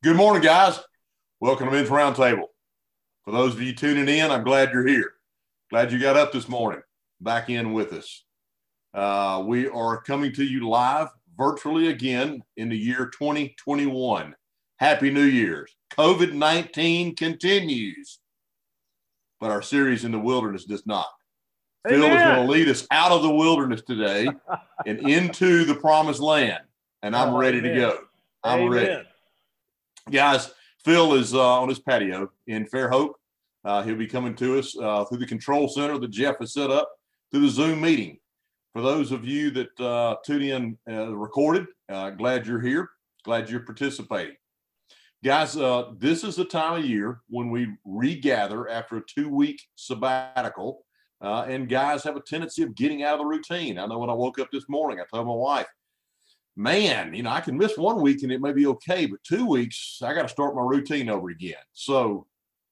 Good morning, guys. Welcome to Men's Roundtable. For those of you tuning in, I'm glad you're here. Glad you got up this morning, back in with us. Uh, we are coming to you live virtually again in the year 2021. Happy New Year's. COVID 19 continues, but our series in the wilderness does not. Amen. Phil is going to lead us out of the wilderness today and into the promised land. And I'm oh, ready amen. to go. I'm amen. ready. Guys, Phil is uh, on his patio in Fairhope. Uh, he'll be coming to us uh, through the control center that Jeff has set up through the Zoom meeting. For those of you that uh, tuned in uh, recorded, uh, glad you're here. Glad you're participating. Guys, uh, this is the time of year when we regather after a two week sabbatical. Uh, and guys have a tendency of getting out of the routine. I know when I woke up this morning, I told my wife, man, you know, I can miss one week and it may be okay, but two weeks, I got to start my routine over again. So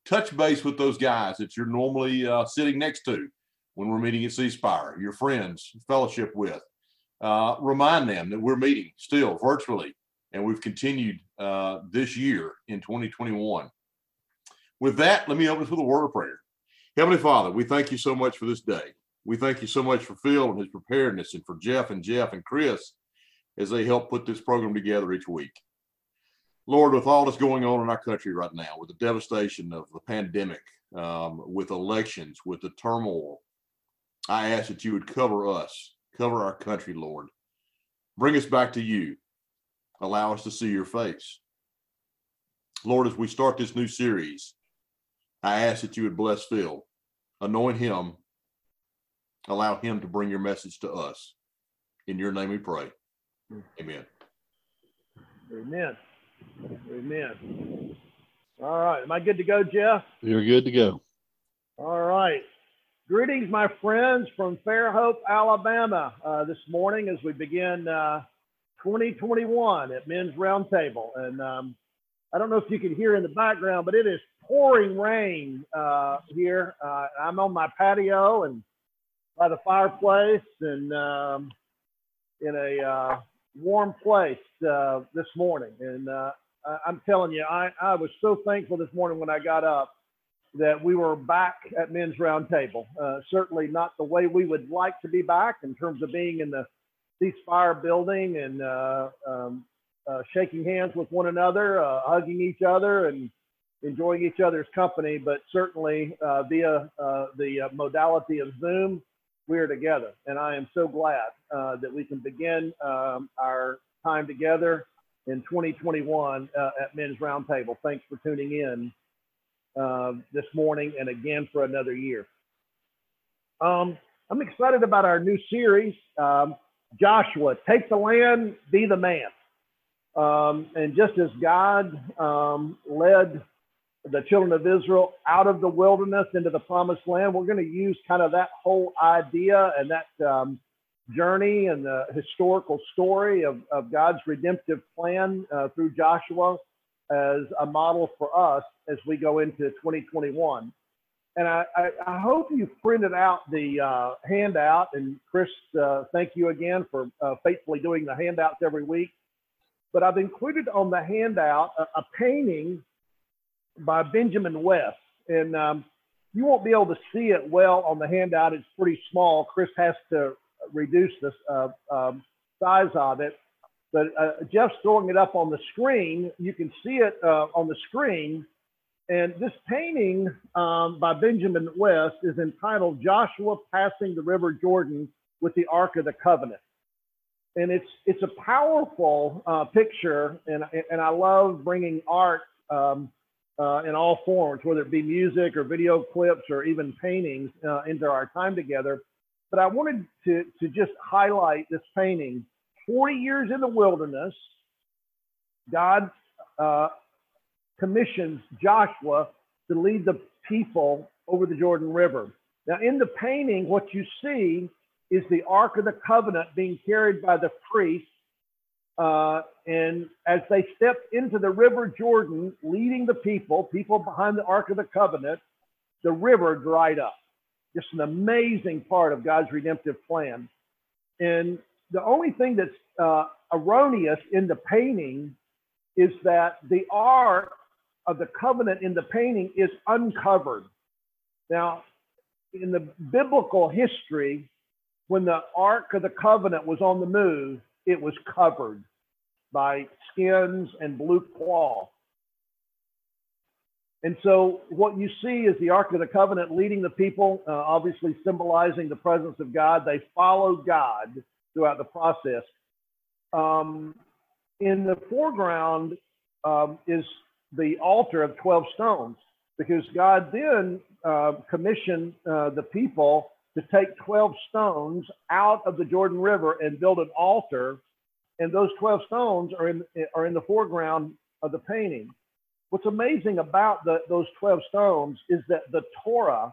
touch base with those guys that you're normally uh, sitting next to when we're meeting at C Spire, your friends, fellowship with. Uh, remind them that we're meeting still virtually, and we've continued uh, this year in 2021. With that, let me open with a word of prayer. Heavenly Father, we thank you so much for this day. We thank you so much for Phil and his preparedness, and for Jeff and Jeff and Chris as they help put this program together each week. Lord, with all that's going on in our country right now, with the devastation of the pandemic, um, with elections, with the turmoil, I ask that you would cover us, cover our country, Lord. Bring us back to you. Allow us to see your face. Lord, as we start this new series, I ask that you would bless Phil, anoint him, allow him to bring your message to us. In your name we pray. Amen. Amen. Amen. All right. Am I good to go, Jeff? You're good to go. All right. Greetings, my friends from Fairhope, Alabama, uh, this morning as we begin uh, 2021 at Men's Roundtable. And um, I don't know if you can hear in the background, but it is pouring rain uh, here. Uh, I'm on my patio and by the fireplace and um, in a uh, warm place uh, this morning. And I'm telling you, I, I was so thankful this morning when I got up that we were back at Men's Roundtable. Uh, certainly not the way we would like to be back in terms of being in the C Spire building and uh, um, uh, shaking hands with one another, uh, hugging each other, and enjoying each other's company. But certainly uh, via uh, the modality of Zoom, we are together. And I am so glad that we can begin um, our time together in 2021 at Men's Roundtable. Thanks for tuning in uh, this morning and again for another year. Um, I'm excited about our new series, um, Joshua, Take the Land, Be the Man. Um, and just as God um, led the children of Israel out of the wilderness into the promised land, we're going to use kind of that whole idea and that um, journey and the historical story of, of God's redemptive plan uh, through Joshua as a model for us as we go into 2021. And I, I, hope you printed out the uh, handout. And Chris, uh, thank you again for uh, faithfully doing the handouts every week. But I've included on the handout a, a painting by Benjamin West. And um, you won't be able to see it well on the handout. It's pretty small. Chris has to reduce the uh, um, size of it. But uh, Jeff's throwing it up on the screen. You can see it uh, on the screen. And this painting um, by Benjamin West is entitled Joshua Passing the River Jordan with the Ark of the Covenant. And it's, it's a powerful uh, picture. And, and I love bringing art um, uh, in all forms, whether it be music or video clips or even paintings uh, into our time together. But I wanted to, to just highlight this painting 40 years in the wilderness, God uh, commissions Joshua to lead the people over the Jordan River. Now, in the painting, what you see is the Ark of the Covenant being carried by the priests. Uh, and as they stepped into the River Jordan, leading the people, people behind the Ark of the Covenant, the river dried up. Just an amazing part of God's redemptive plan. And the only thing that's uh, erroneous in the painting is that the Ark of the Covenant in the painting is uncovered. Now, in the biblical history, when the Ark of the Covenant was on the move, it was covered by skins and blue cloth. And so, what you see is the Ark of the Covenant leading the people, uh, obviously symbolizing the presence of God. They followed God throughout the process. Um, in the foreground um, is the altar of 12 stones, because God then uh, commissioned uh, the people to take 12 stones out of the Jordan River and build an altar. And those 12 stones are in, are in the foreground of the painting. What's amazing about the, those 12 stones is that the Torah,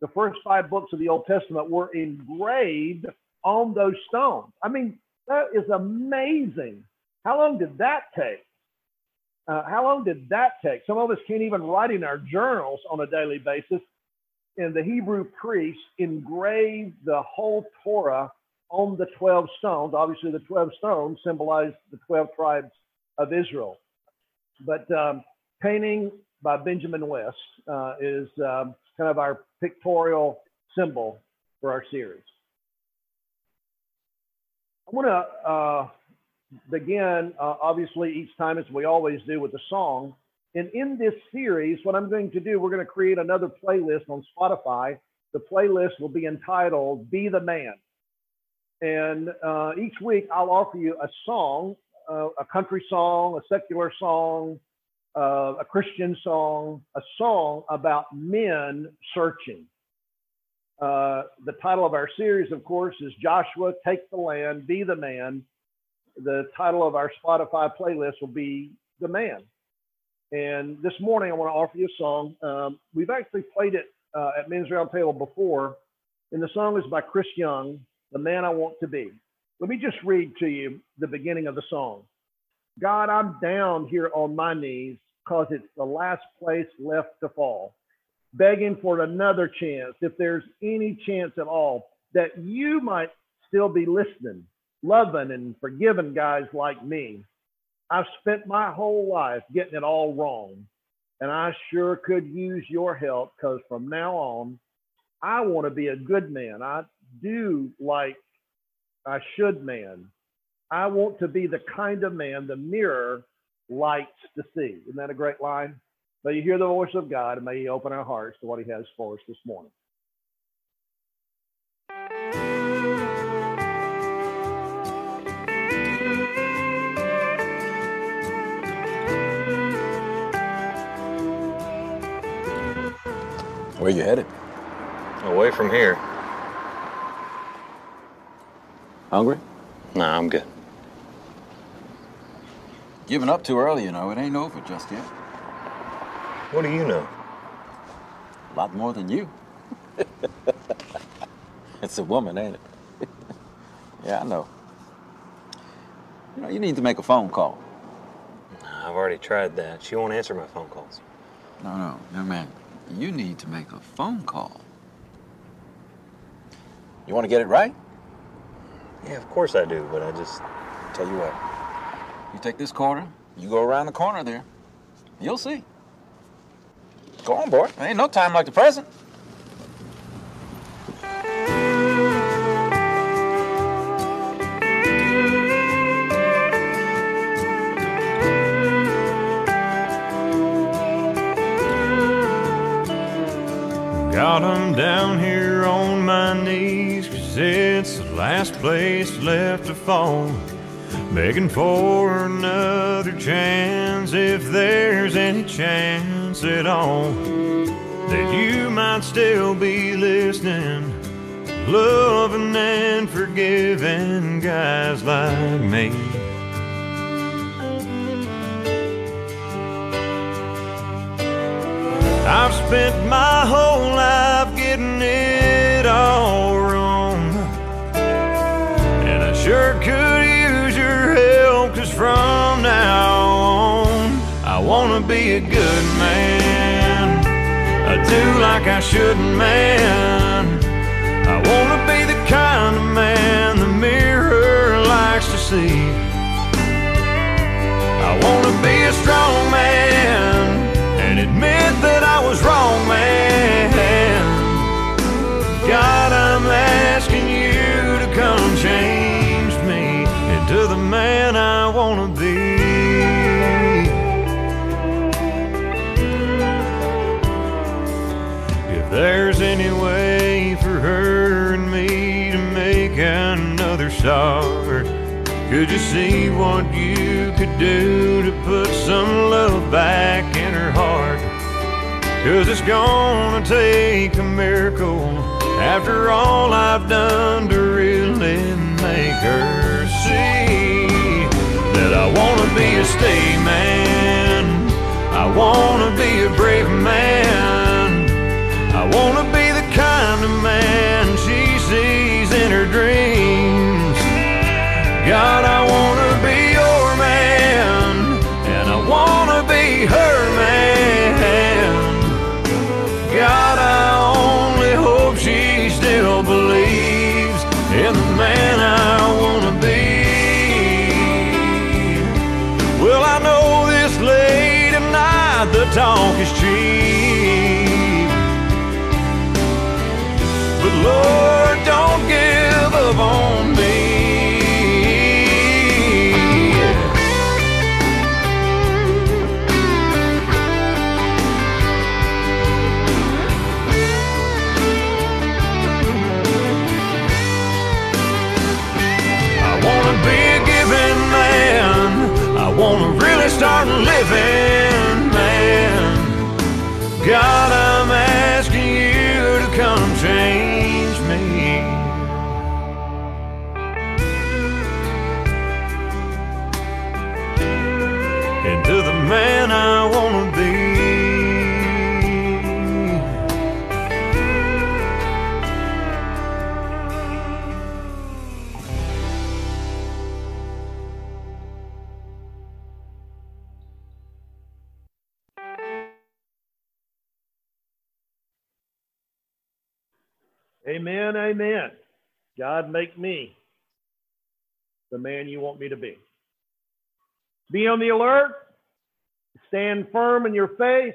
the first five books of the Old Testament, were engraved on those stones. I mean, that is amazing. How long did that take? Uh, how long did that take? Some of us can't even write in our journals on a daily basis. And the Hebrew priests engraved the whole Torah on the 12 stones. Obviously, the 12 stones symbolize the 12 tribes of Israel. But um, painting by Benjamin West uh, is um, kind of our pictorial symbol for our series. I want to uh, begin, uh, obviously, each time as we always do with a song. And in this series, what I'm going to do, we're going to create another playlist on Spotify. The playlist will be entitled Be the Man. And uh, each week, I'll offer you a song, uh, a country song, a secular song, uh, a Christian song, a song about men searching. Uh, the title of our series, of course, is Joshua, Take the Land, Be the Man. The title of our Spotify playlist will be The Man. And this morning, I want to offer you a song. Um, we've actually played it uh, at Men's Roundtable before, and the song is by Chris Young, The Man I Want to Be. Let me just read to you the beginning of the song. God, I'm down here on my knees because it's the last place left to fall, begging for another chance, if there's any chance at all, that you might still be listening, loving, and forgiving guys like me. I've spent my whole life getting it all wrong, and I sure could use your help because from now on, I want to be a good man. I do like I should man. I want to be the kind of man the mirror likes to see. Isn't that a great line? May you hear the voice of God and may He open our hearts to what He has for us this morning. Where you headed? Away from here. Hungry? Nah, I'm good. Giving up too early, you know. It ain't over just yet. What do you know? A lot more than you. it's a woman, ain't it? yeah, I know. You know, you need to make a phone call. I've already tried that. She won't answer my phone calls. No, no, no, man. You need to make a phone call. You want to get it right? Yeah, of course I do, but I just. Tell you what. You take this corner, you go around the corner there. You'll see. Go on, boy. There ain't no time like the present. Down here on my knees, cause it's the last place left to fall. Begging for another chance if there's any chance at all that you might still be listening, loving and forgiving guys like me. I've spent my whole life a good man. I do like I shouldn't, man. I wanna be the kind of man the mirror likes to see. I wanna be a strong man start, could you see what you could do to put some love back in her heart? Cause it's gonna take a miracle after all I've done to really make her see that I wanna be a stay man. I wanna be a brave man. I wanna be the kind of man talk is. But Lord, Into the man I wanna be. Amen, amen. God, make me the man you want me to be. Be on the alert, stand firm in your faith,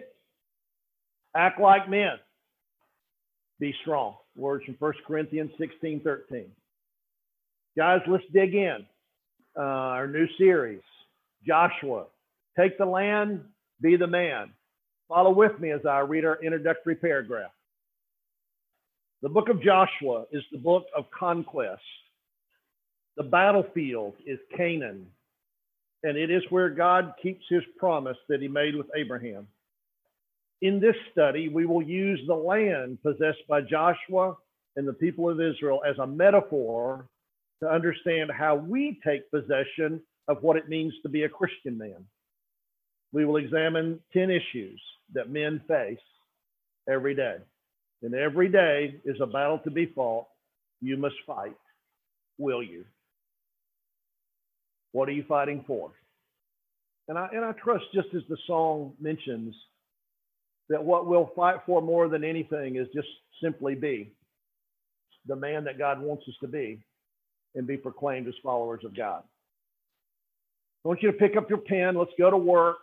act like men, be strong. Words from 1 Corinthians 16 13. Guys, let's dig in. Uh, our new series, Joshua, take the land, be the man. Follow with me as I read our introductory paragraph. The book of Joshua is the book of conquest. The battlefield is Canaan, and it is where God keeps his promise that he made with Abraham. In this study, we will use the land possessed by Joshua and the people of Israel as a metaphor to understand how we take possession of what it means to be a Christian man. We will examine 10 issues that men face every day. And every day is a battle to be fought. You must fight. Will you? What are you fighting for? And I, and I trust, just as the song mentions, that what we'll fight for more than anything is just simply be the man that God wants us to be and be proclaimed as followers of God. I want you to pick up your pen. Let's go to work.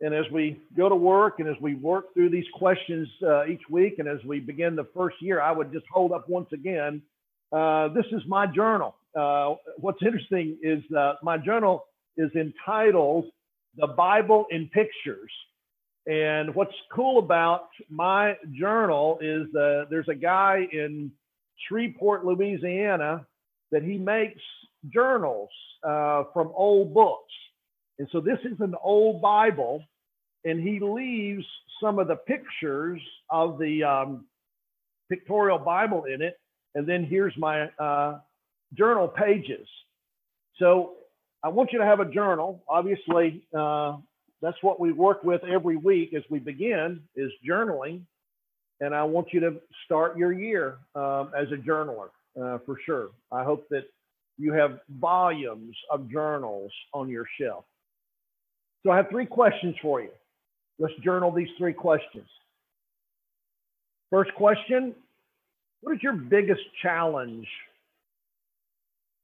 And as we go to work and as we work through these questions uh, each week, and as we begin the first year, I would just hold up once again uh, this is my journal. Uh, what's interesting is uh, my journal is entitled The Bible in Pictures. And what's cool about my journal is uh, there's a guy in Shreveport, Louisiana, that he makes journals uh, from old books. And so this is an old Bible, and he leaves some of the pictures of the um, pictorial Bible in it. And then here's my uh, journal pages. So I want you to have a journal. Obviously, uh, that's what we work with every week as we begin is journaling. And I want you to start your year um, as a journaler uh, for sure. I hope that you have volumes of journals on your shelf. So I have three questions for you. Let's journal these three questions. First question What is your biggest challenge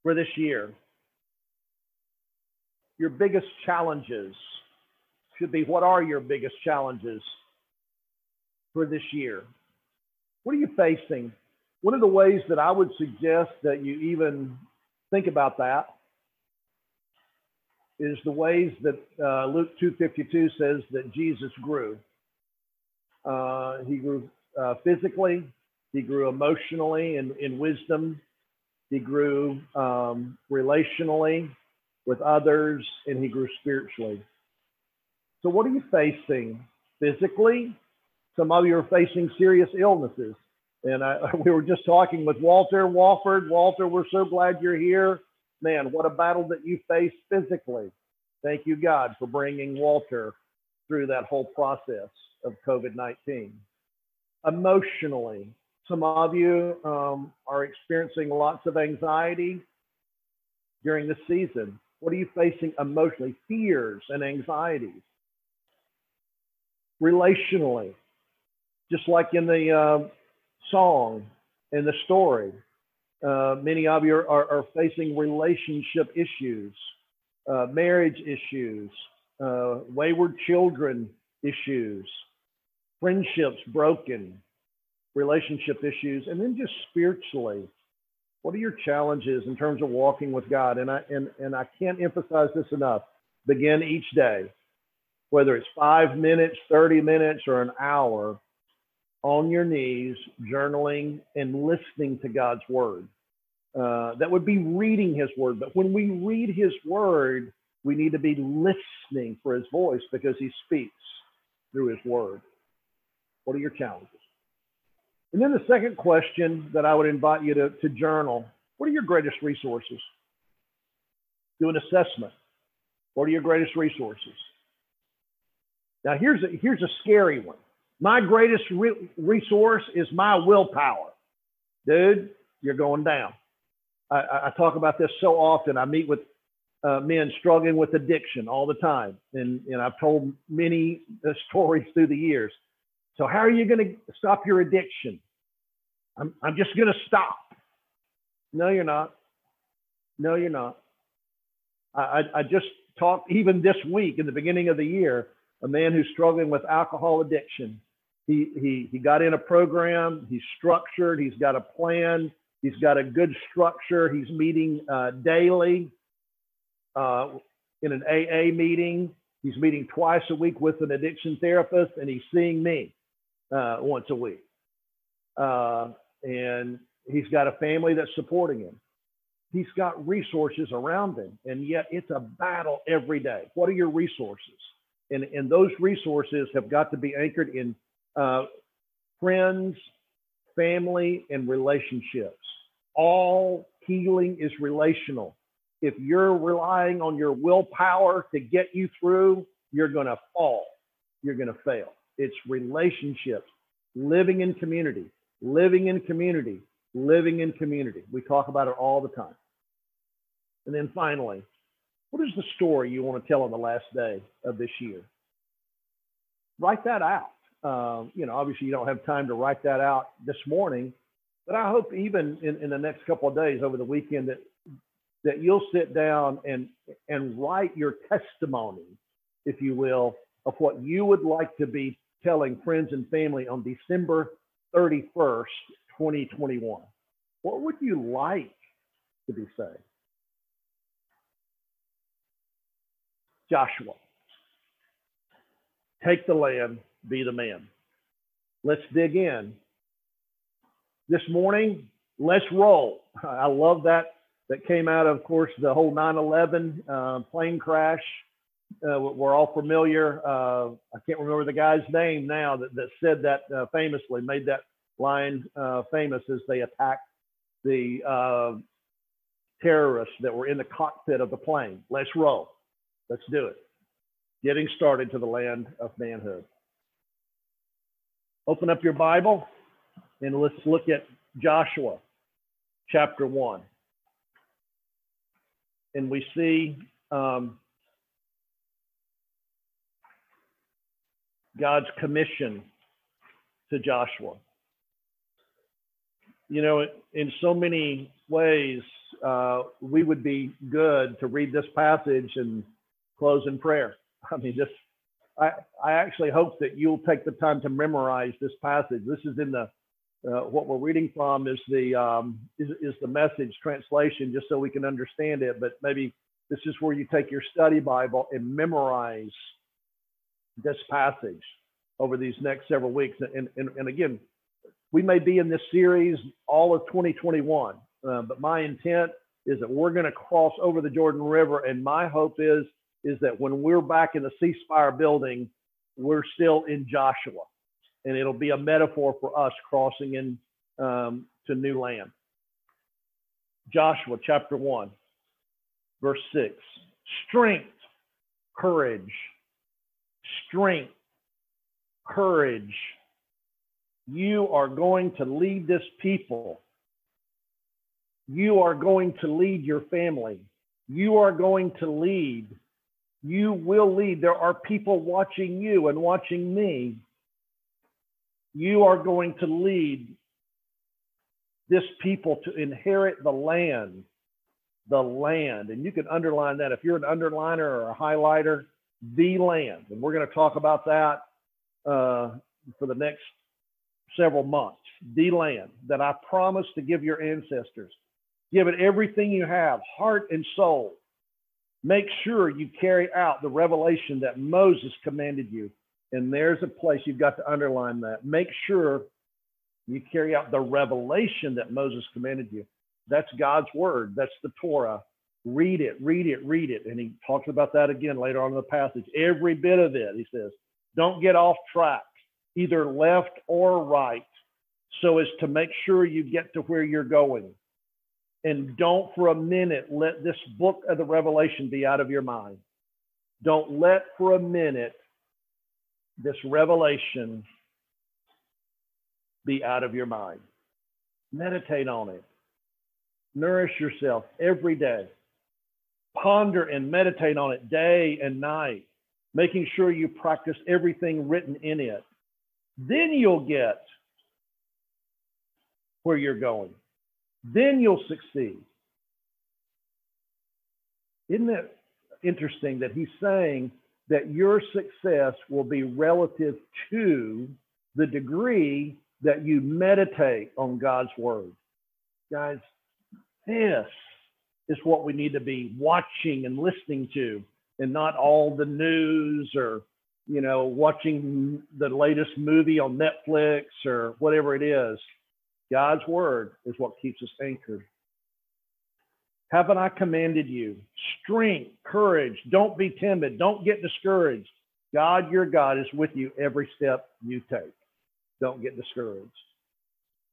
for this year? your biggest challenges should be what are your biggest challenges for this year? What are you facing? One of the ways that I would suggest that you even think about that is the ways that uh, Luke 2:52 says that Jesus grew. Uh, he grew uh, physically, he grew emotionally in, in wisdom, he grew um, relationally with others, and he grew spiritually. So, what are you facing physically? Some of you are facing serious illnesses. And I, we were just talking with Walter Walford. Walter, we're so glad you're here. Man, what a battle that you faced physically. Thank you, God, for bringing Walter through that whole process of COVID 19. Emotionally, some of you um, are experiencing lots of anxiety during the season. What are you facing emotionally? Fears and anxieties. Relationally, just like in the uh, song, in the story, uh, many of you are, are, facing relationship issues, uh, marriage issues, uh, wayward children issues, friendships broken, relationship issues, and then just spiritually, what are your challenges in terms of walking with God? And I and and I can't emphasize this enough. Begin each day, whether it's five minutes, 30 minutes, or an hour, on your knees, journaling and listening to God's word. Uh, that would be reading his word. But when we read his word, we need to be listening for his voice because he speaks through his word. What are your challenges? And then the second question that I would invite you to, to journal what are your greatest resources? Do an assessment. What are your greatest resources? Now, here's a, here's a scary one. My greatest re- resource is my willpower. Dude, you're going down. I, I, talk about this so often. I meet with uh, men struggling with addiction all the time. And, and I've told many uh, stories through the years. So how are you going to stop your addiction? I'm, I'm just going to stop. No, you're not. No, you're not. I, I, I just talked even this week in the beginning of the year, a man who's struggling with alcohol addiction. He, he, he got in a program, he's structured, he's got a plan, he's got a good structure, he's meeting uh, daily uh, in an AA meeting. He's meeting twice a week with an addiction therapist, and he's seeing me uh, once a week. Uh, and he's got a family that's supporting him. He's got resources around him, and yet it's a battle every day. What are your resources? And, and those resources have got to be anchored in uh, friends, family, and relationships. All healing is relational. If you're relying on your willpower to get you through, you're going to fall. You're going to fail. It's relationships, living in community, living in community, living in community. We talk about it all the time. And then finally, what is the story you want to tell on the last day of this year? Write that out. Um, you know, obviously you don't have time to write that out this morning, but I hope even in, in the next couple of days over the weekend that that you'll sit down and and write your testimony, if you will, of what you would like to be telling friends and family on December 31st, 2021. What would you like to be saying? Joshua, take the land, be the man. Let's dig in. This morning, let's roll. I love that. That came out of, course, the whole 9 11 uh, plane crash uh, we're all familiar. Uh, I can't remember the guy's name now that, that said that uh, famously, made that line uh, famous as they attacked the uh, terrorists that were in the cockpit of the plane. Let's roll. Let's do it. Getting started to the land of manhood. Open up your Bible and let's look at Joshua chapter 1. And we see um, God's commission to Joshua. You know, in so many ways, uh, we would be good to read this passage and close in prayer. I mean, just I, I actually hope that you'll take the time to memorize this passage. This is in the uh, what we're reading from is the um, is, is the message translation, just so we can understand it. But maybe this is where you take your study Bible and memorize this passage over these next several weeks. And, and, and again, we may be in this series all of 2021, uh, but my intent is that we're going to cross over the Jordan River, and my hope is is that when we're back in the C Spire building, we're still in Joshua, and it'll be a metaphor for us crossing in um, to new land. Joshua chapter one, verse six: strength, courage, strength, courage. You are going to lead this people. You are going to lead your family. You are going to lead you will lead. There are people watching you and watching me. You are going to lead this people to inherit the land, the land. And you can underline that if you're an underliner or a highlighter, the land. And we're going to talk about that uh, for the next several months. The land that I promised to give your ancestors. Give it everything you have, heart and soul Make sure you carry out the revelation that Moses commanded you. And there's a place you've got to underline that. Make sure you carry out the revelation that Moses commanded you. That's God's word. That's the Torah. Read it, read it, read it. And he talks about that again later on in the passage. Every bit of it, he says, don't get off track, either left or right, so as to make sure you get to where you're going. And don't for a minute let this book of the Revelation be out of your mind. Don't let for a minute this revelation be out of your mind. Meditate on it. Nourish yourself every day. Ponder and meditate on it day and night, making sure you practice everything written in it. Then you'll get where you're going then you'll succeed. Isn't it interesting that he's saying that your success will be relative to the degree that you meditate on God's word? Guys, this is what we need to be watching and listening to, and not all the news or you know watching the latest movie on Netflix or whatever it is. God's word is what keeps us anchored. Haven't I commanded you? Strength, courage. Don't be timid. Don't get discouraged. God, your God, is with you every step you take. Don't get discouraged.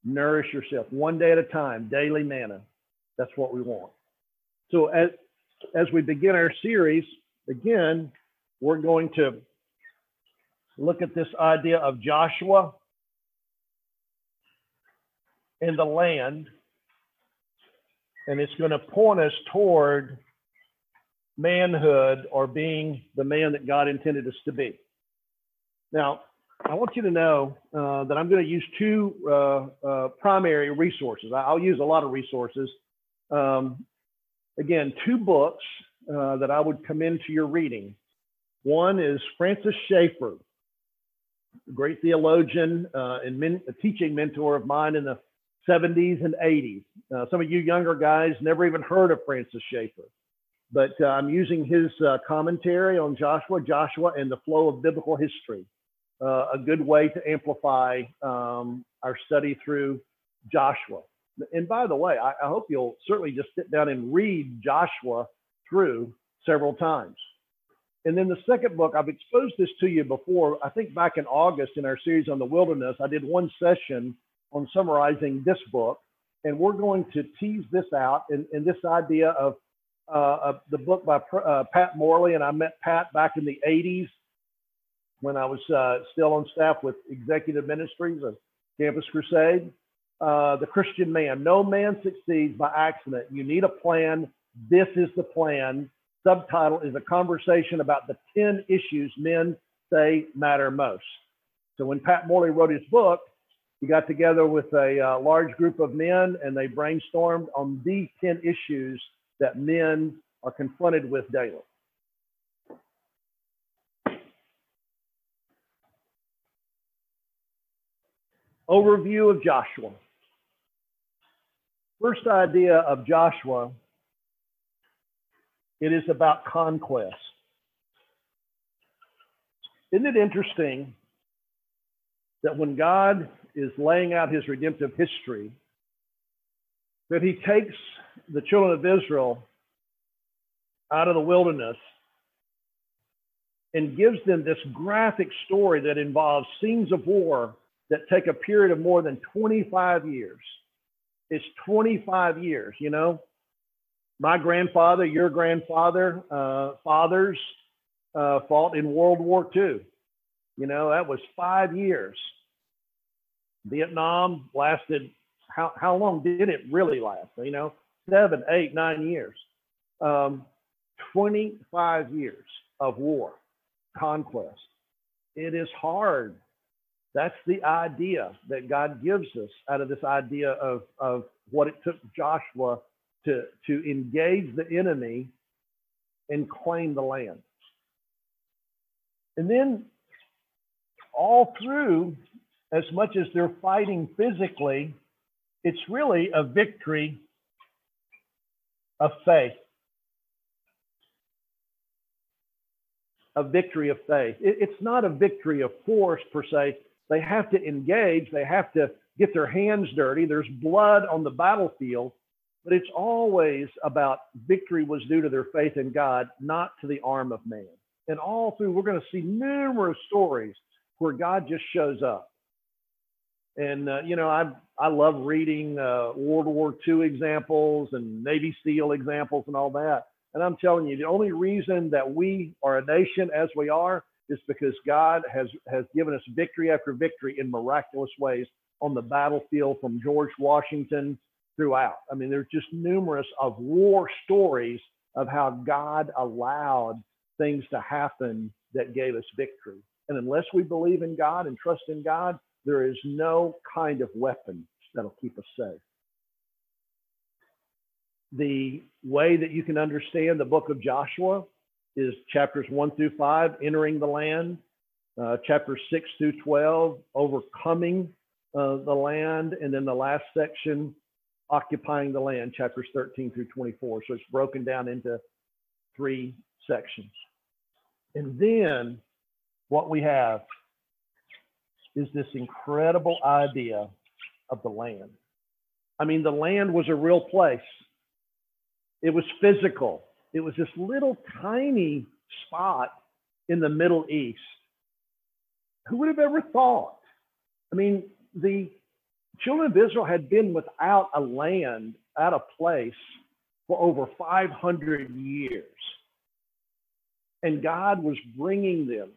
Nourish yourself one day at a time, daily manna. That's what we want. So, as, as we begin our series, again, we're going to look at this idea of Joshua and the land, and it's going to point us toward manhood or being the man that God intended us to be. Now, I want you to know uh, that I'm going to use two uh, uh, primary resources. I'll use a lot of resources. Um, again, two books uh, that I would commend to your reading. One is Francis Schaeffer, great theologian uh, and men- teaching mentor of mine in the 70s and 80s. Uh, some of you younger guys never even heard of Francis Schaeffer, but uh, I'm using his uh, commentary on Joshua, Joshua, and the flow of biblical history. Uh, a good way to amplify um, our study through Joshua. And by the way, I, I hope you'll certainly just sit down and read Joshua through several times. And then the second book, I've exposed this to you before. I think back in August in our series on the wilderness, I did one session on summarizing this book. And we're going to tease this out and, this idea of, uh, of the book by uh, Pat Morley. And I met Pat back in the 80s when I was uh, still on staff with Executive Ministries of Campus Crusade. Uh, the Christian man. No man succeeds by accident. You need a plan. This is the plan. Subtitle is a conversation about the 10 issues men say matter most. So when Pat Morley wrote his book, he got together with a uh, large group of men and they brainstormed on the 10 issues that men are confronted with daily. Overview of Joshua. First idea of Joshua, it is about conquest. Isn't it interesting that when God is laying out his redemptive history, that he takes the children of Israel out of the wilderness and gives them this graphic story that involves scenes of war that take a period of more than 25 years. It's 25 years, you know. My grandfather, your grandfather, uh, fathers uh, fought in World War II. You know, that was five years. Vietnam lasted, how, how long did it really last? You know, seven, eight, nine years. Um, 25 years of war, conquest. It is hard. That's the idea that God gives us out of this idea of, of what it took Joshua to, to engage the enemy and claim the land. And then all through, as much as they're fighting physically, it's really a victory of faith. A victory of faith. it's not a victory of force per se. They have to engage, they have to get their hands dirty. There's blood on the battlefield, but it's always about victory was due to their faith in God, not to the arm of man. And all through, we're going to see numerous stories where God just shows up. And uh, you know, I I love reading uh, World War II examples and Navy SEAL examples and all that. And I'm telling you, the only reason that we are a nation as we are is because God has has given us victory after victory in miraculous ways on the battlefield from George Washington throughout. I mean, there's just numerous of war stories of how God allowed things to happen that gave us victory. And unless we believe in God and trust in God, there is no kind of weapon that'll keep us safe. The way that you can understand the book of Joshua is chapters 1 through 5, entering the land, uh, chapters 6 through 12, overcoming uh, the land, and then the last section, occupying the land, chapters 13 through 24. So it's broken down into three sections. And then what we have is this incredible idea of the land. I mean, the land was a real place, it was physical. It was this little tiny spot in the Middle East. Who would have ever thought? I mean, the children of Israel had been without a land, out of place for over 500 years. And God was bringing them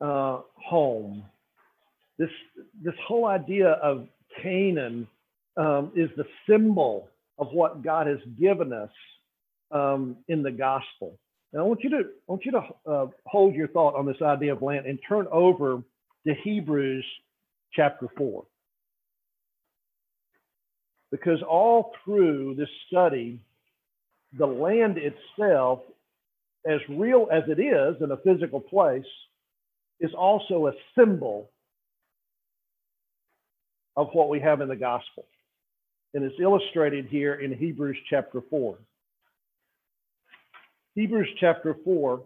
uh, home. This, this whole idea of Canaan um, is the symbol of what God has given us um, in the gospel. Now, I want you to, I want you to uh, hold your thought on this idea of land and turn over to Hebrews chapter 4. Because all through this study, the land itself, as real as it is in a physical place, is also a symbol of what we have in the gospel. And it's illustrated here in Hebrews chapter 4. Hebrews chapter 4,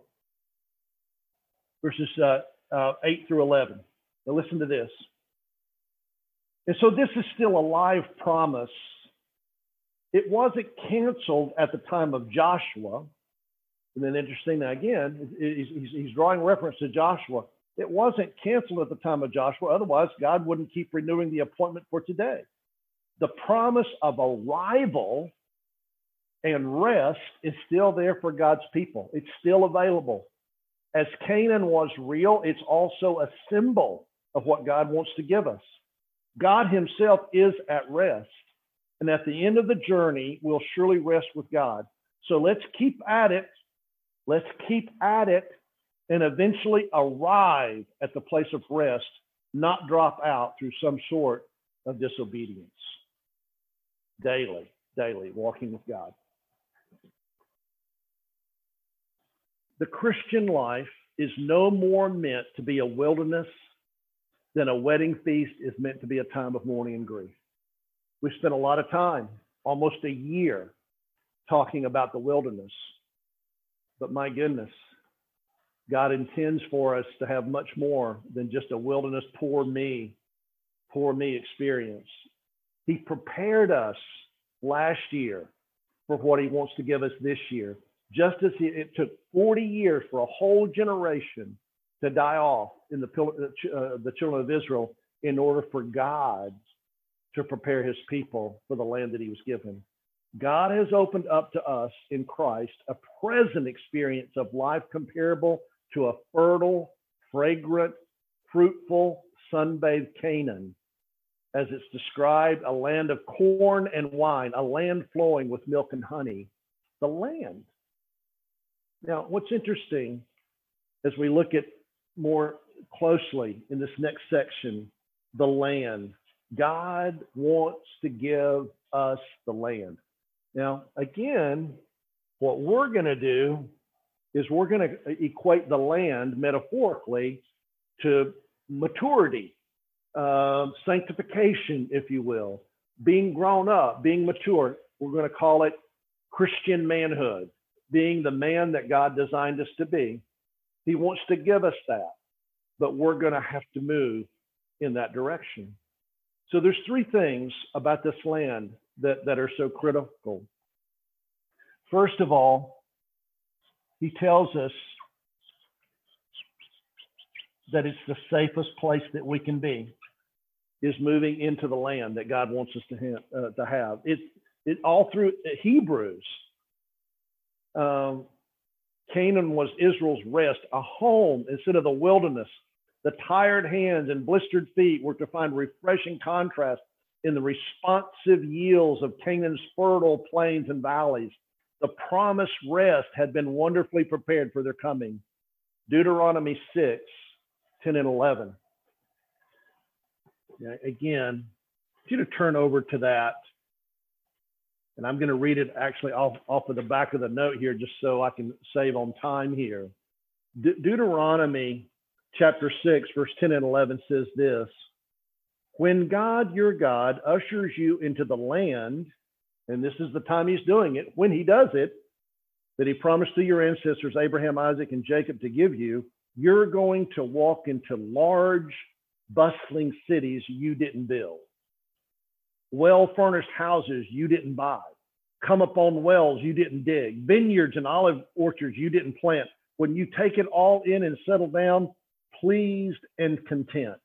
verses uh, uh, 8 through 11. Now, listen to this. And so, this is still a live promise. It wasn't canceled at the time of Joshua. And then, interesting, again, he's, he's drawing reference to Joshua. It wasn't canceled at the time of Joshua. Otherwise, God wouldn't keep renewing the appointment for today. The promise of arrival and rest is still there for God's people. It's still available. As Canaan was real, it's also a symbol of what God wants to give us. God Himself is at rest. And at the end of the journey, we'll surely rest with God. So let's keep at it. Let's keep at it and eventually arrive at the place of rest, not drop out through some sort of disobedience. Daily, daily, walking with God. The Christian life is no more meant to be a wilderness than a wedding feast is meant to be a time of mourning and grief. We spent a lot of time, almost a year, talking about the wilderness. But my goodness, God intends for us to have much more than just a wilderness, poor me, poor me experience. He prepared us last year for what He wants to give us this year. Just as it took 40 years for a whole generation to die off in the, uh, the children of Israel in order for God to prepare his people for the land that he was given. God has opened up to us in Christ a present experience of life comparable to a fertile, fragrant, fruitful, sunbathed Canaan. As it's described, a land of corn and wine, a land flowing with milk and honey. The land. Now, what's interesting as we look at more closely in this next section, the land. God wants to give us the land. Now, again, what we're going to do is we're going to equate the land metaphorically to maturity, uh, sanctification, if you will, being grown up, being mature. We're going to call it Christian manhood, being the man that God designed us to be. He wants to give us that, but we're going to have to move in that direction. So there's three things about this land that, that are so critical. First of all, he tells us that it's the safest place that we can be is moving into the land that God wants us to have. Uh, to have. It, it all through Hebrews. Um, Canaan was Israel's rest, a home instead of the wilderness. The tired hands and blistered feet were to find refreshing contrast in the responsive yields of Canaan's fertile plains and valleys. The promised rest had been wonderfully prepared for their coming. Deuteronomy 6, 10 and 11. Again, you to turn over to that and I'm going to read it actually off, off of the back of the note here just so I can save on time here. De- Deuteronomy chapter 6, verse 10 and 11 says this When God your God ushers you into the land, and this is the time he's doing it, when he does it, that he promised to your ancestors, Abraham, Isaac, and Jacob, to give you, you're going to walk into large, bustling cities you didn't build well furnished houses you didn't buy, come upon wells you didn't dig, vineyards and olive orchards you didn't plant. When you take it all in and settle down, pleased and content.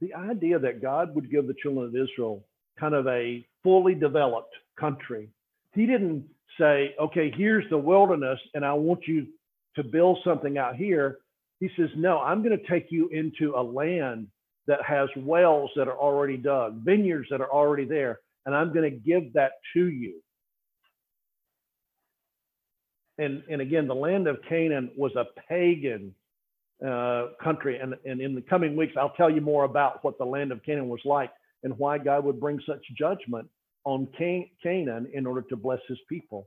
The idea that God would give the children of Israel kind of a fully developed country. He didn't say, okay, here's the wilderness, and I want you to build something out here. He says, no, I'm going to take you into a land that has wells that are already dug, vineyards that are already there, and I'm going to give that to you. And, and again, the land of Canaan was a pagan uh, country. And, and in the coming weeks, I'll tell you more about what the land of Canaan was like and why God would bring such judgment on Can- Canaan in order to bless his people.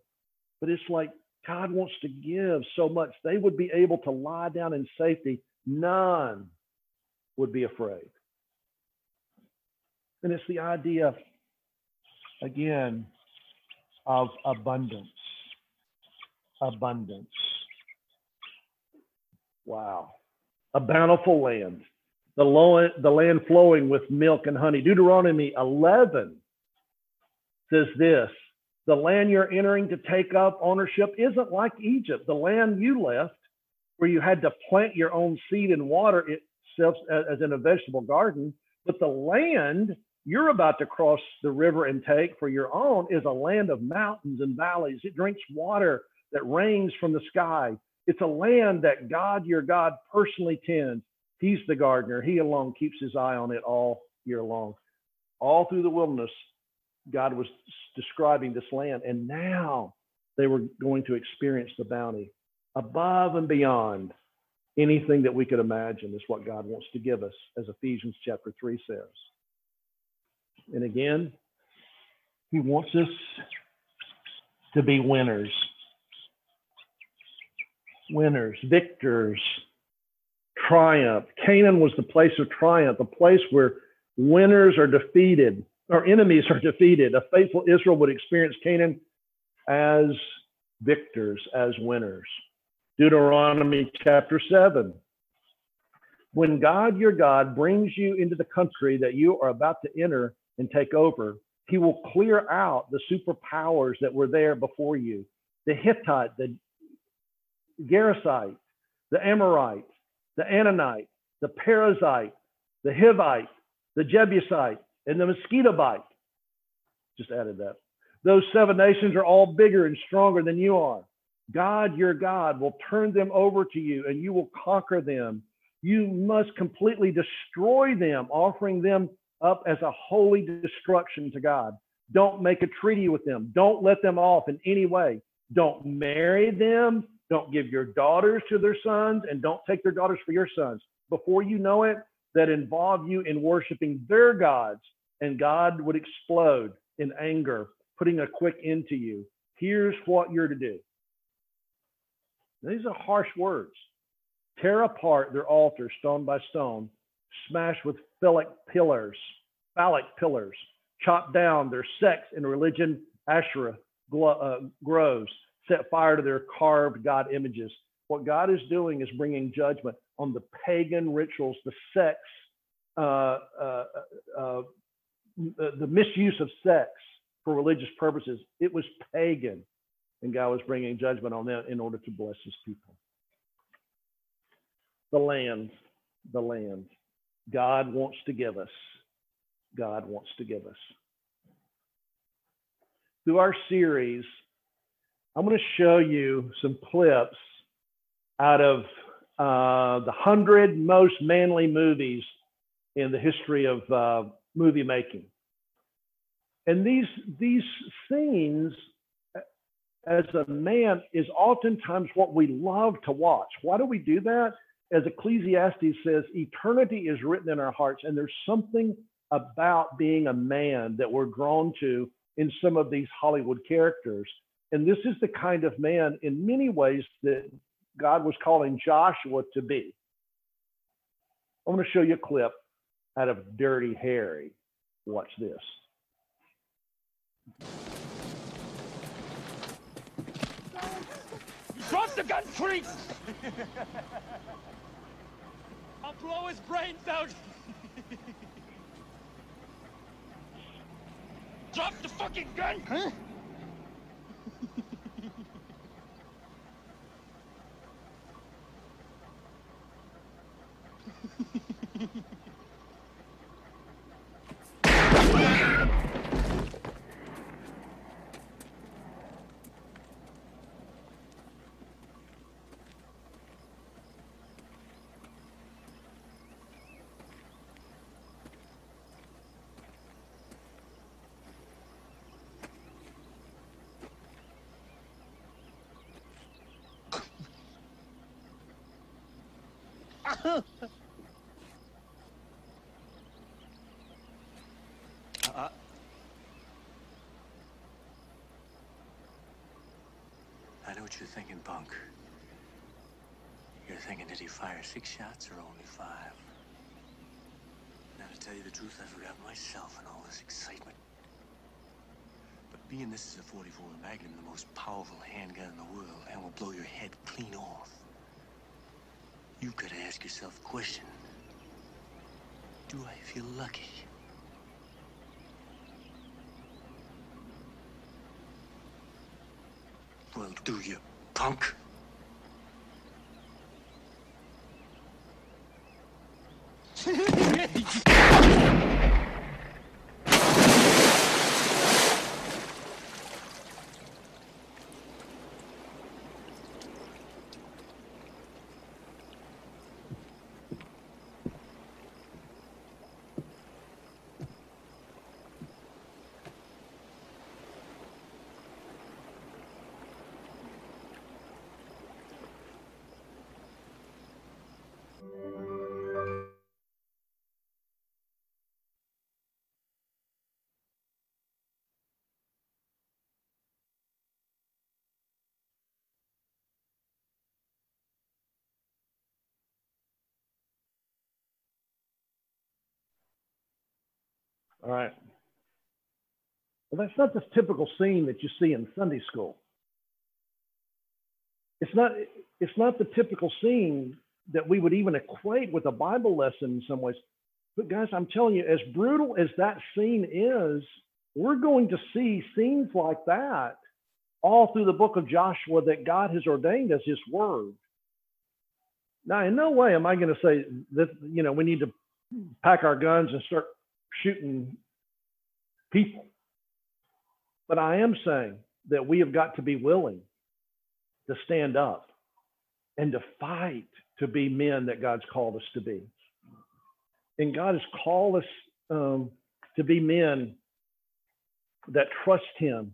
But it's like God wants to give so much. They would be able to lie down in safety. None would be afraid. And it's the idea, again, of abundance. Abundance. Wow. A bountiful land. The, low, the land flowing with milk and honey. Deuteronomy 11 says this The land you're entering to take up ownership isn't like Egypt. The land you left, where you had to plant your own seed and water itself as in a vegetable garden, but the land you're about to cross the river and take for your own is a land of mountains and valleys. It drinks water that rains from the sky. It's a land that God, your God, personally tends. He's the gardener. He alone keeps his eye on it all year long. All through the wilderness, God was describing this land. And now they were going to experience the bounty above and beyond anything that we could imagine, is what God wants to give us, as Ephesians chapter 3 says. And again, he wants us to be winners. Winners, victors, triumph. Canaan was the place of triumph, the place where winners are defeated, or enemies are defeated. A faithful Israel would experience Canaan as victors, as winners. Deuteronomy chapter 7. When God your God brings you into the country that you are about to enter and take over, he will clear out the superpowers that were there before you the Hittite, the Girgashite, the Amorite, the Canaanite, the Perizzite, the Hivite, the Jebusite, and the mosquito bite. Just added that. Those seven nations are all bigger and stronger than you are. God, your God, will turn them over to you and you will conquer them. You must completely destroy them, offering them up as a holy destruction to God. Don't make a treaty with them. Don't let them off in any way. Don't marry them. Don't give your daughters to their sons and don't take their daughters for your sons. Before you know it, that involve you in worshiping their gods, and God would explode in anger, putting a quick end to you. Here's what you're to do. These are harsh words. Tear apart their altars stone by stone, smash with phallic pillars, phallic pillars, chop down their sex and religion Asherah uh, set fire to their carved God images. What God is doing is bringing judgment on the pagan rituals, the sex, uh, uh, uh, the misuse of sex for religious purposes. It was pagan, and God was bringing judgment on them in order to bless his people. The land, the land. God wants to give us. God wants to give us. Through our series, I'm going to show you some clips out of uh, the hundred most manly movies in the history of uh, movie making. And these these scenes, as a man, is oftentimes what we love to watch. Why do we do that? As Ecclesiastes says, eternity is written in our hearts, and there's something about being a man that we're drawn to in some of these Hollywood characters. And this is the kind of man, in many ways, that God was calling Joshua to be. I'm going to show you a clip out of Dirty Harry. Watch this. Drop the gun, freak! I'll blow his brains out! Drop the fucking gun! Huh? Uh, I know what you're thinking, punk. You're thinking, did he fire six shots or only five? Now, to tell you the truth, I forgot myself in all this excitement. But being this is a 44 Magnum, the most powerful handgun in the world, and will blow your head clean off. You gotta ask yourself a question. Do I feel lucky? Well, do you, punk? All right. Well, that's not the typical scene that you see in Sunday school. It's not. It's not the typical scene that we would even equate with a Bible lesson in some ways. But guys, I'm telling you, as brutal as that scene is, we're going to see scenes like that all through the book of Joshua that God has ordained as His Word. Now, in no way am I going to say that you know we need to pack our guns and start shooting people. But I am saying that we have got to be willing to stand up and to fight to be men that God's called us to be. And God has called us um, to be men that trust Him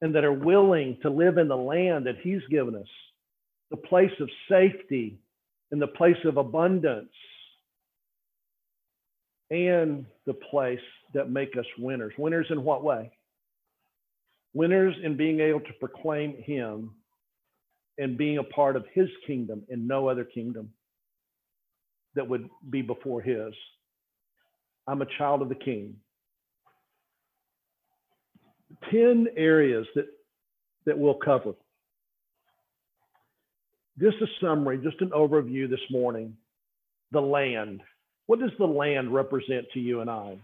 and that are willing to live in the land that He's given us, the place of safety and the place of abundance and the place that make us winners. Winners in what way? Winners in being able to proclaim Him and being a part of His kingdom and no other kingdom that would be before His. I'm a child of the King. 10 areas that, that we'll cover. Just a summary, just an overview this morning. The land. What does the land represent to you and I?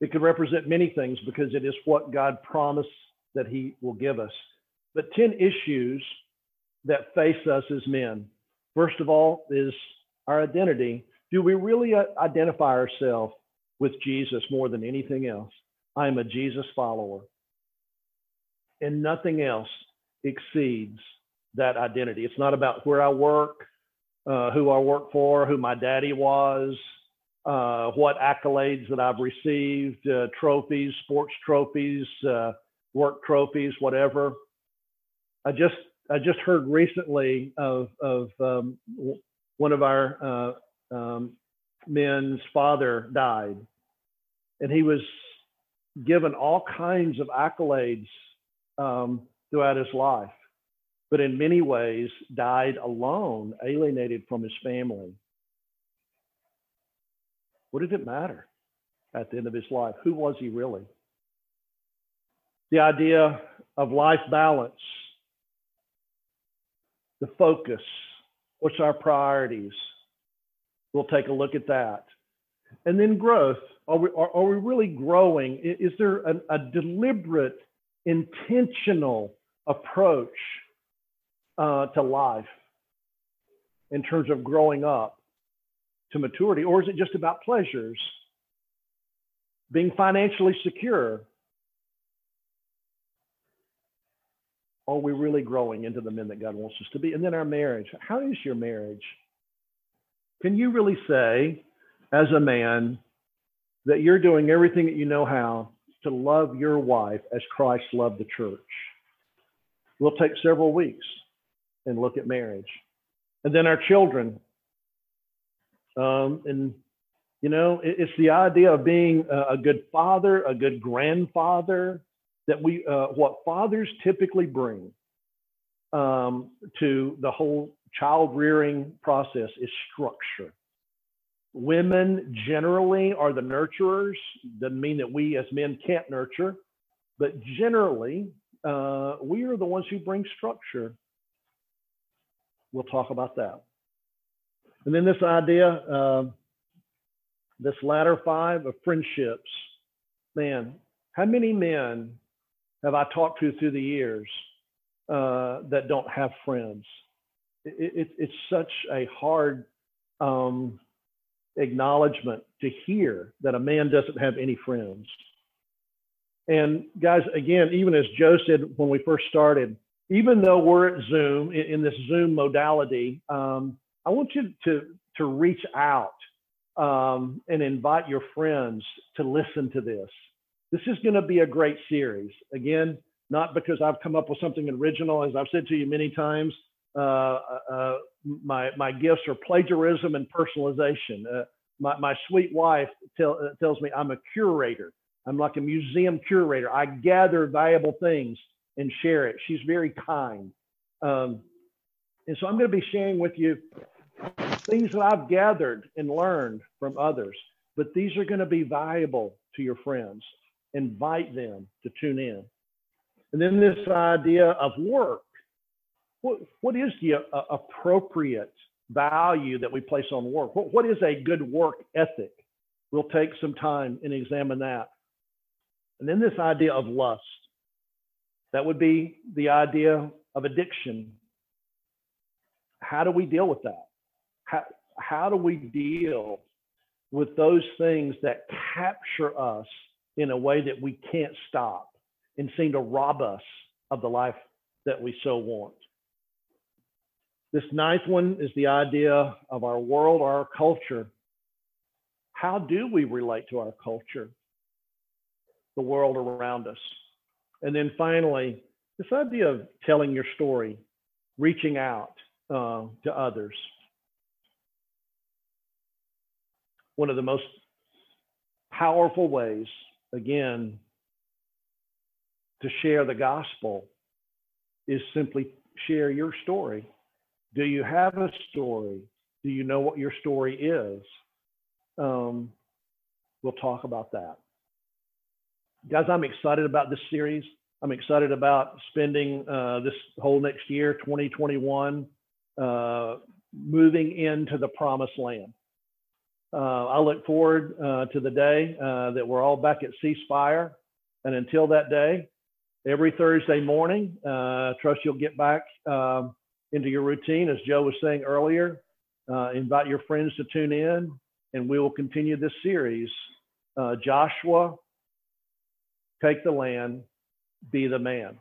It could represent many things because it is what God promised that He will give us. But 10 issues that face us as men. First of all, is our identity. Do we really uh, identify ourselves with Jesus more than anything else? I'm a Jesus follower. And nothing else exceeds that identity. It's not about where I work, uh, who I work for, who my daddy was, uh, what accolades that I've received, uh, trophies, sports trophies, uh, work trophies, whatever. I just I just heard recently of of um, one of our uh, um, men's father died, and he was given all kinds of accolades um, throughout his life but in many ways died alone, alienated from his family. What did it matter at the end of his life? Who was he really? The idea of life balance, the focus, what's our priorities? We'll take a look at that. And then growth. Are we, are, are we really growing? Is there a, a deliberate, intentional approach uh, to life in terms of growing up to maturity? Or is it just about pleasures? Being financially secure? Are we really growing into the men that God wants us to be? And then our marriage. How is your marriage? Can you really say, as a man, that you're doing everything that you know how to love your wife as Christ loved the church? We'll take several weeks and look at marriage. And then our children. Um, and, you know, it, it's the idea of being a, a, good father, a good grandfather, that we, uh, what fathers typically bring um, to the whole child rearing process is structure. Women generally are the nurturers. Doesn't mean that we as men can't nurture, but generally, uh, we are the ones who bring structure we'll talk about that. And then this idea, uh, this latter five of friendships. Man, how many men have I talked to through the years uh, that don't have friends? It, it, it's such a hard um, acknowledgement to hear that a man doesn't have any friends. And guys, again, even as Joe said when we first started, even though we're at Zoom in, in this Zoom modality, um, I want you to to reach out um, and invite your friends to listen to this. This is going to be a great series. Again, not because I've come up with something original, as I've said to you many times. Uh, uh, uh my my gifts are plagiarism and personalization. Uh, my my sweet wife tell, uh, tells me I'm a curator. I'm like a museum curator. I gather valuable things and share it. She's very kind. Um, and so I'm going to be sharing with you things that I've gathered and learned from others. but these are going to be valuable to your friends. Invite them to tune in. And then this idea of work. What, what is the uh, appropriate value that we place on work? What, what is a good work ethic? We'll take some time and examine that. And then this idea of lust. That would be the idea of addiction. How do we deal with that? How, how do we deal with those things that capture us in a way that we can't stop and seem to rob us of the life that we so want? This ninth one is the idea of our world our culture. How do we relate to our culture, the world around us? And then finally, this idea of telling your story, reaching out uh, to others. One of the most powerful ways, again, to share the gospel is simply share your story. Do you have a story? Do you know what your story is? Um, we'll talk about that. Guys, I'm excited about this series. I'm excited about spending uh, this whole next year, 2021, uh, moving into the promised land. Uh, I look forward uh, to the day uh, that we're all back at C Spire. And until that day, every Thursday morning, uh, trust you'll get back um, into your routine. As Joe was saying earlier, invite your friends to tune in, and we will continue this series. Joshua, take the land, be the man.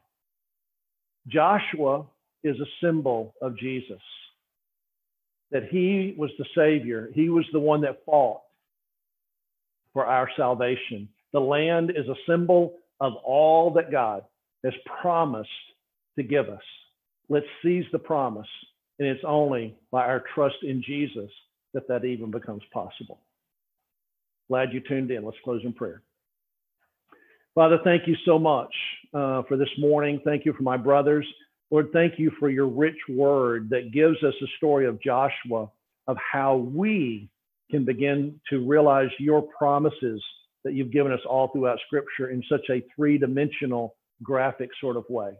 Joshua is a symbol of Jesus, that he was the Savior, he was the one that fought for our salvation. The land is a symbol of all that God has promised to give us. Let's seize the promise, and it's only by our trust in Jesus that that even becomes possible. Glad you tuned in. Let's close in prayer. Father, thank you so much uh, for this morning. Thank you for my brothers. Lord, thank you for your rich word that gives us a story of Joshua, of how we can begin to realize your promises that you've given us all throughout Scripture in such a three dimensional, graphic sort of way.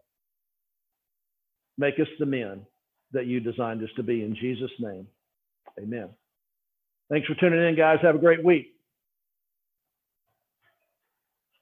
Make us the men that you designed us to be in Jesus' name. Amen. Thanks for tuning in, guys. Have a great week.